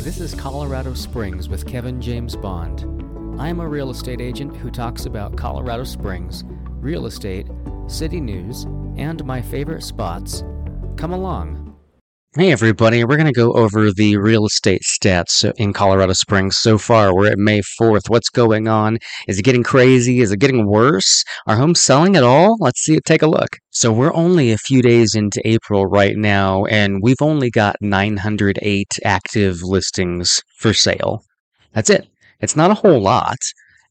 This is Colorado Springs with Kevin James Bond. I am a real estate agent who talks about Colorado Springs, real estate, city news, and my favorite spots. Come along. Hey, everybody. We're going to go over the real estate stats in Colorado Springs so far. We're at May 4th. What's going on? Is it getting crazy? Is it getting worse? Are homes selling at all? Let's see. Take a look. So we're only a few days into April right now, and we've only got 908 active listings for sale. That's it. It's not a whole lot.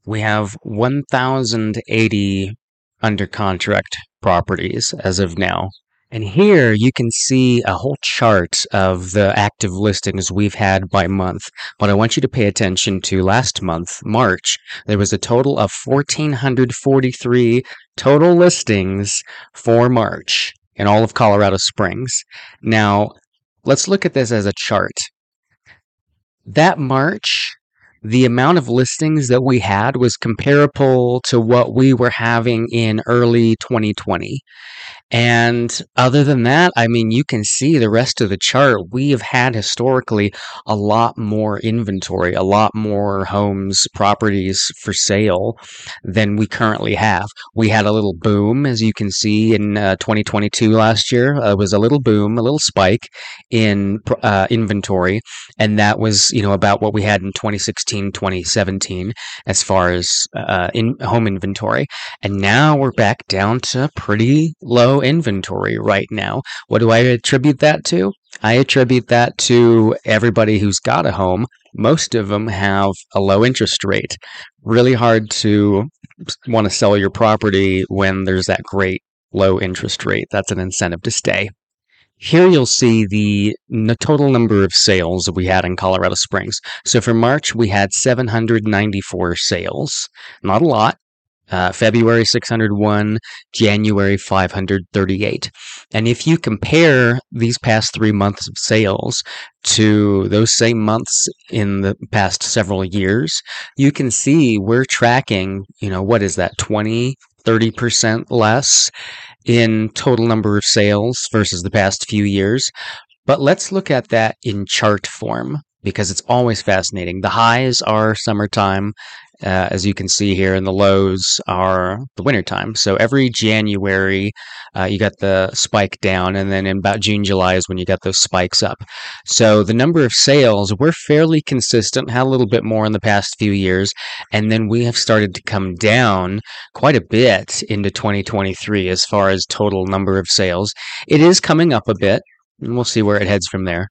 We have 1,080 under contract properties as of now. And here you can see a whole chart of the active listings we've had by month. But I want you to pay attention to last month, March. There was a total of 1,443 total listings for March in all of Colorado Springs. Now, let's look at this as a chart. That March, the amount of listings that we had was comparable to what we were having in early 2020. And other than that, I mean, you can see the rest of the chart. We have had historically a lot more inventory, a lot more homes, properties for sale than we currently have. We had a little boom, as you can see in uh, 2022 last year. Uh, was a little boom, a little spike in uh, inventory. And that was, you know, about what we had in 2016, 2017, as far as uh, in home inventory. And now we're back down to pretty low inventory right now. What do I attribute that to? I attribute that to everybody who's got a home. Most of them have a low interest rate. Really hard to want to sell your property when there's that great low interest rate. That's an incentive to stay. Here you'll see the total number of sales that we had in Colorado Springs. So for March, we had 794 sales. Not a lot, uh, February 601, January 538. And if you compare these past three months of sales to those same months in the past several years, you can see we're tracking, you know, what is that, 20, 30% less in total number of sales versus the past few years. But let's look at that in chart form because it's always fascinating. The highs are summertime uh, as you can see here, and the lows are the wintertime. So every January, uh, you got the spike down, and then in about June, July is when you got those spikes up. So the number of sales, we're fairly consistent, had a little bit more in the past few years, and then we have started to come down quite a bit into 2023 as far as total number of sales. It is coming up a bit, and we'll see where it heads from there.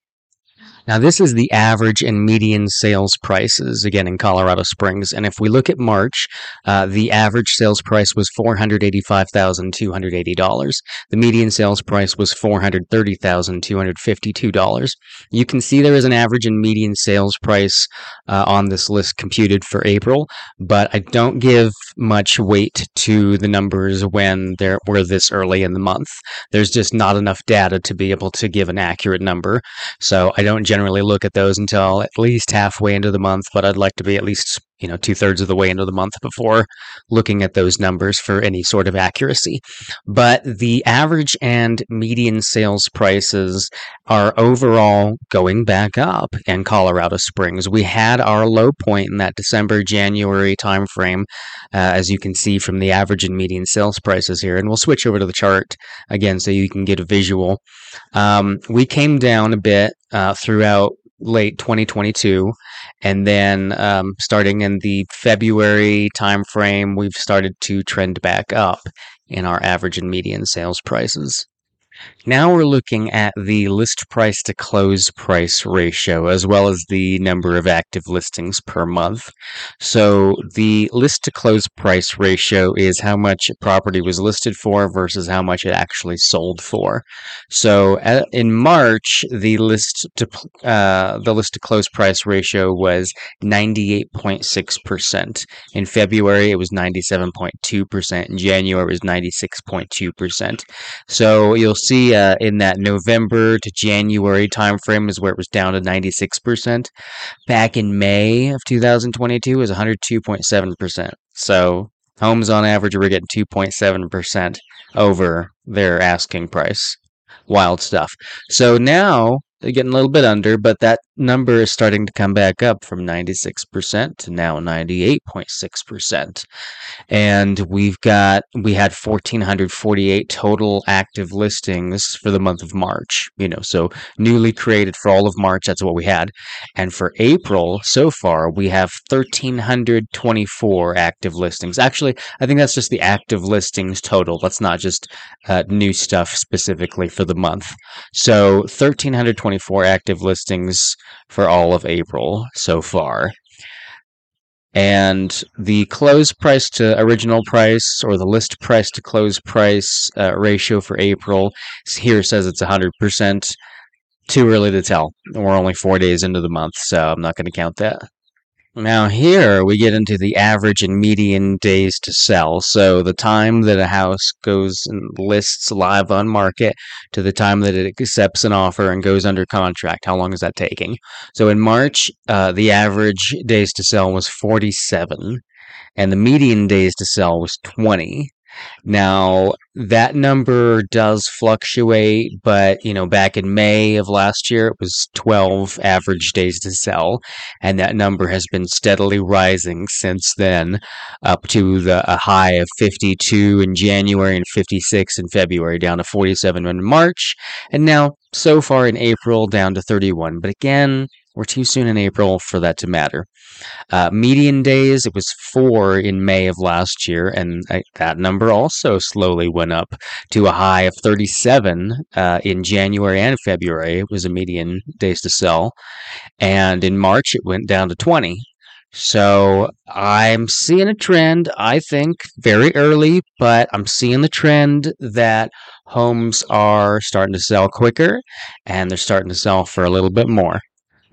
Now, this is the average and median sales prices, again, in Colorado Springs. And if we look at March, uh, the average sales price was $485,280. The median sales price was $430,252. You can see there is an average and median sales price uh, on this list computed for April, but I don't give much weight to the numbers when they're, we're this early in the month. There's just not enough data to be able to give an accurate number. So I don't generally look at those until at least halfway into the month, but I'd like to be at least you know two thirds of the way into the month before looking at those numbers for any sort of accuracy. But the average and median sales prices are overall going back up in Colorado Springs. We had our low point in that December January timeframe, uh, as you can see from the average and median sales prices here. And we'll switch over to the chart again so you can get a visual. Um, we came down a bit uh, throughout late 2022 and then um, starting in the february timeframe we've started to trend back up in our average and median sales prices now we're looking at the list price to close price ratio as well as the number of active listings per month. So the list to close price ratio is how much a property was listed for versus how much it actually sold for. So in March, the list to uh, the list to close price ratio was 98.6%. In February, it was 97.2%. In January, it was 96.2%. So you'll see uh, in that November to January timeframe is where it was down to 96%. Back in May of 2022 was 102.7%. So homes on average were getting 2.7% over their asking price. Wild stuff. So now getting a little bit under, but that number is starting to come back up from 96% to now 98.6%. And we've got, we had 1,448 total active listings for the month of March, you know, so newly created for all of March, that's what we had. And for April, so far, we have 1,324 active listings. Actually, I think that's just the active listings total. That's not just uh, new stuff specifically for the month. So 1,324 active listings for all of April so far. And the close price to original price or the list price to close price uh, ratio for April here says it's 100%. Too early to tell. We're only four days into the month, so I'm not going to count that. Now, here we get into the average and median days to sell. So, the time that a house goes and lists live on market to the time that it accepts an offer and goes under contract. How long is that taking? So, in March, uh, the average days to sell was 47, and the median days to sell was 20. Now, that number does fluctuate, but you know, back in May of last year, it was 12 average days to sell, and that number has been steadily rising since then, up to the, a high of 52 in January and 56 in February, down to 47 in March, and now so far in April down to 31. But again, we're too soon in April for that to matter. Uh, median days, it was four in May of last year, and that number also slowly went up to a high of 37 uh, in January and February. It was a median days to sell. And in March, it went down to 20. So I'm seeing a trend, I think, very early, but I'm seeing the trend that homes are starting to sell quicker and they're starting to sell for a little bit more.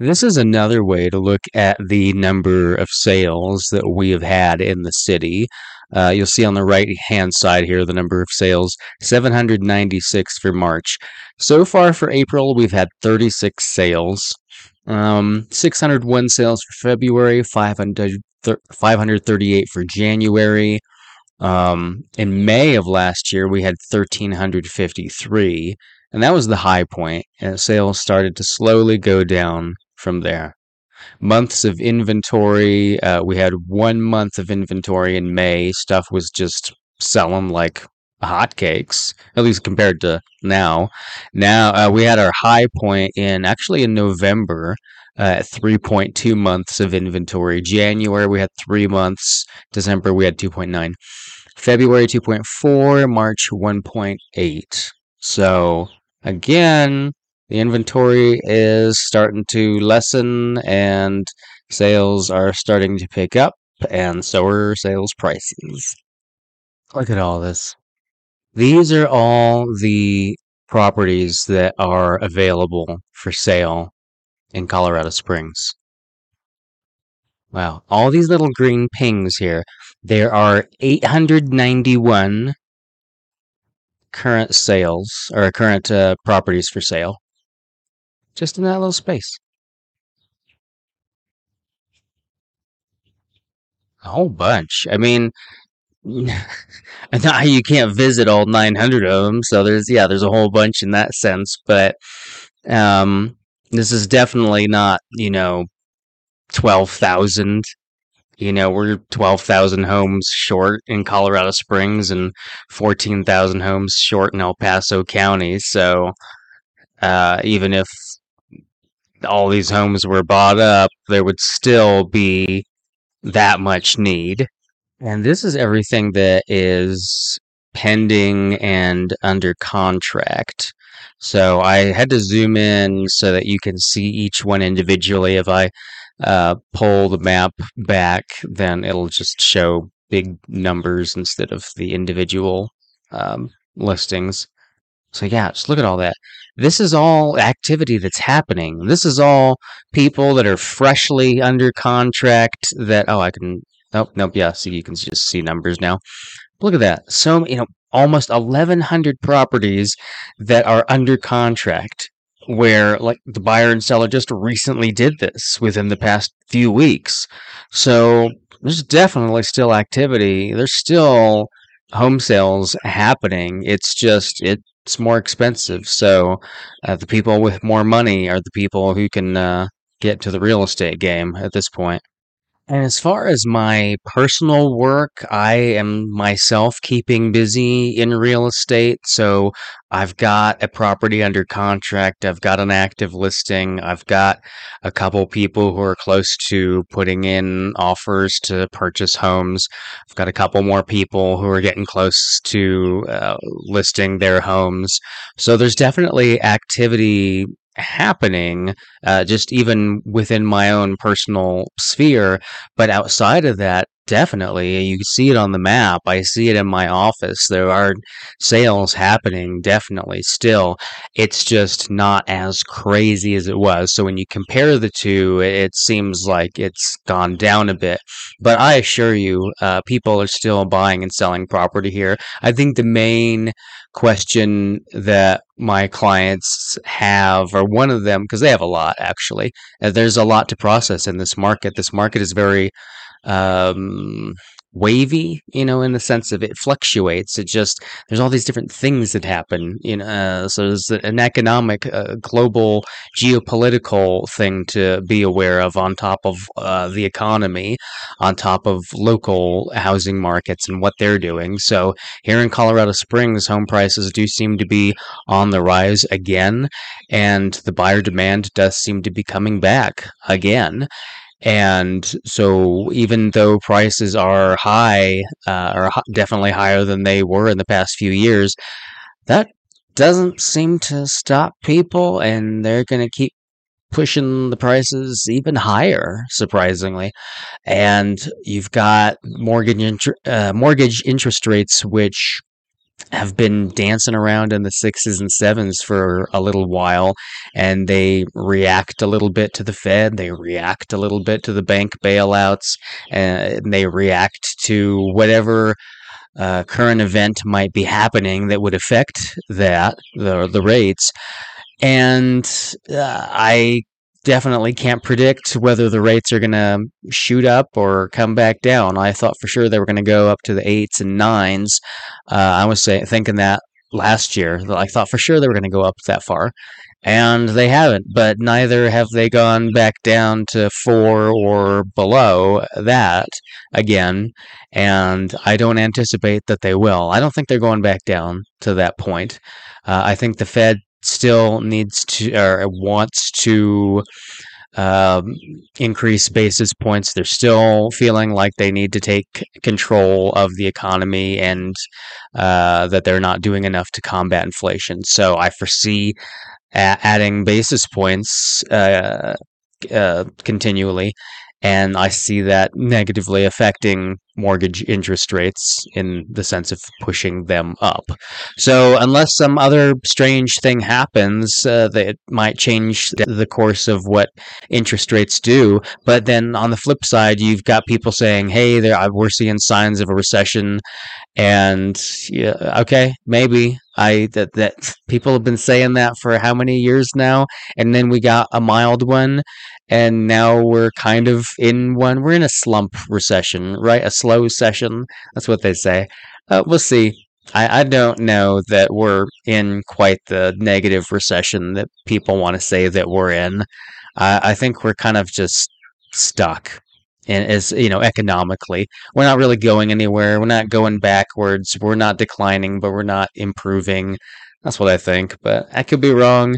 This is another way to look at the number of sales that we have had in the city. Uh, you'll see on the right hand side here the number of sales 796 for March. So far for April, we've had 36 sales, um, 601 sales for February, 500, 538 for January. Um, in May of last year, we had 1,353, and that was the high point. And sales started to slowly go down from there. Months of inventory. Uh, we had one month of inventory in May. Stuff was just selling like hotcakes, at least compared to now. Now uh, we had our high point in actually in November. Uh, 3.2 months of inventory. January we had three months. December we had 2.9. February 2.4. March 1.8. So again, the inventory is starting to lessen and sales are starting to pick up, and so are sales prices. Look at all this. These are all the properties that are available for sale in Colorado Springs. Wow, all these little green pings here. There are 891 current sales or current uh, properties for sale just in that little space. A whole bunch. I mean, you can't visit all 900 of them, so there's yeah, there's a whole bunch in that sense, but um this is definitely not, you know, 12,000. You know, we're 12,000 homes short in Colorado Springs and 14,000 homes short in El Paso County, so uh, even if all these homes were bought up, there would still be that much need. And this is everything that is pending and under contract. So I had to zoom in so that you can see each one individually. If I uh, pull the map back, then it'll just show big numbers instead of the individual um, listings. So yeah, just look at all that. This is all activity that's happening. This is all people that are freshly under contract that oh I can nope nope yeah see you can just see numbers now. Look at that. So you know almost 1100 properties that are under contract where like the buyer and seller just recently did this within the past few weeks. So there's definitely still activity. There's still home sales happening. It's just it's more expensive. So uh, the people with more money are the people who can uh, get to the real estate game at this point. And as far as my personal work, I am myself keeping busy in real estate. So I've got a property under contract. I've got an active listing. I've got a couple people who are close to putting in offers to purchase homes. I've got a couple more people who are getting close to uh, listing their homes. So there's definitely activity happening, uh, just even within my own personal sphere. But outside of that, definitely, you see it on the map. I see it in my office. There are sales happening, definitely still. It's just not as crazy as it was. So when you compare the two, it seems like it's gone down a bit. But I assure you, uh, people are still buying and selling property here. I think the main question that my clients have, or one of them, because they have a lot actually. Uh, there's a lot to process in this market. This market is very um, wavy, you know, in the sense of it fluctuates. It just there's all these different things that happen, you know. Uh, so there's an economic, uh, global, geopolitical thing to be aware of on top of uh, the economy, on top of local housing markets and what they're doing. So here in Colorado Springs, home prices do seem to be on the rise again, and the buyer demand does seem to be coming back again. And so, even though prices are high, uh, or definitely higher than they were in the past few years, that doesn't seem to stop people, and they're going to keep pushing the prices even higher, surprisingly. And you've got mortgage uh, mortgage interest rates, which have been dancing around in the sixes and sevens for a little while and they react a little bit to the Fed, they react a little bit to the bank bailouts, and they react to whatever uh, current event might be happening that would affect that, the, the rates. And uh, I definitely can't predict whether the rates are going to shoot up or come back down. I thought for sure they were going to go up to the eights and nines. Uh, I was say, thinking that last year. That I thought for sure they were going to go up that far. And they haven't, but neither have they gone back down to four or below that again. And I don't anticipate that they will. I don't think they're going back down to that point. Uh, I think the Fed still needs to or wants to um, increase basis points. They're still feeling like they need to take control of the economy and uh, that they're not doing enough to combat inflation. So I foresee a- adding basis points uh, uh, continually and I see that negatively affecting mortgage interest rates in the sense of pushing them up. So, unless some other strange thing happens uh, that might change the course of what interest rates do, but then on the flip side, you've got people saying, "Hey, there, we're seeing signs of a recession," and yeah, okay, maybe. I that that people have been saying that for how many years now, and then we got a mild one, and now we're kind of in one. We're in a slump recession, right? A slow session. That's what they say. Uh, we'll see. I, I don't know that we're in quite the negative recession that people want to say that we're in. I, I think we're kind of just stuck and as you know economically we're not really going anywhere we're not going backwards we're not declining but we're not improving that's what i think but i could be wrong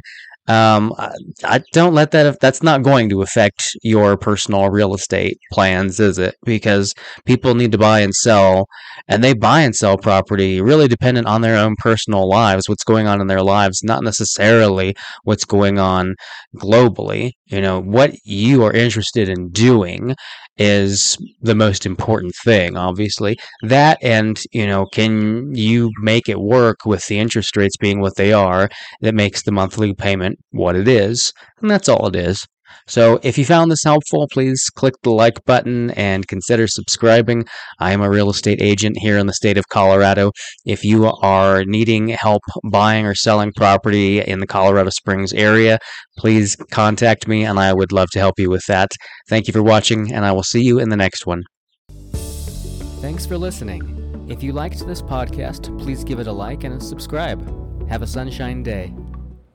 um, I, I, don't let that. That's not going to affect your personal real estate plans, is it? Because people need to buy and sell, and they buy and sell property really dependent on their own personal lives, what's going on in their lives, not necessarily what's going on globally. You know what you are interested in doing is the most important thing, obviously. That and, you know, can you make it work with the interest rates being what they are that makes the monthly payment what it is? And that's all it is. So if you found this helpful, please click the like button and consider subscribing. I am a real estate agent here in the state of Colorado. If you are needing help buying or selling property in the Colorado Springs area, please contact me and I would love to help you with that. Thank you for watching, and I will see you in the next one. Thanks for listening. If you liked this podcast, please give it a like and subscribe. Have a sunshine day.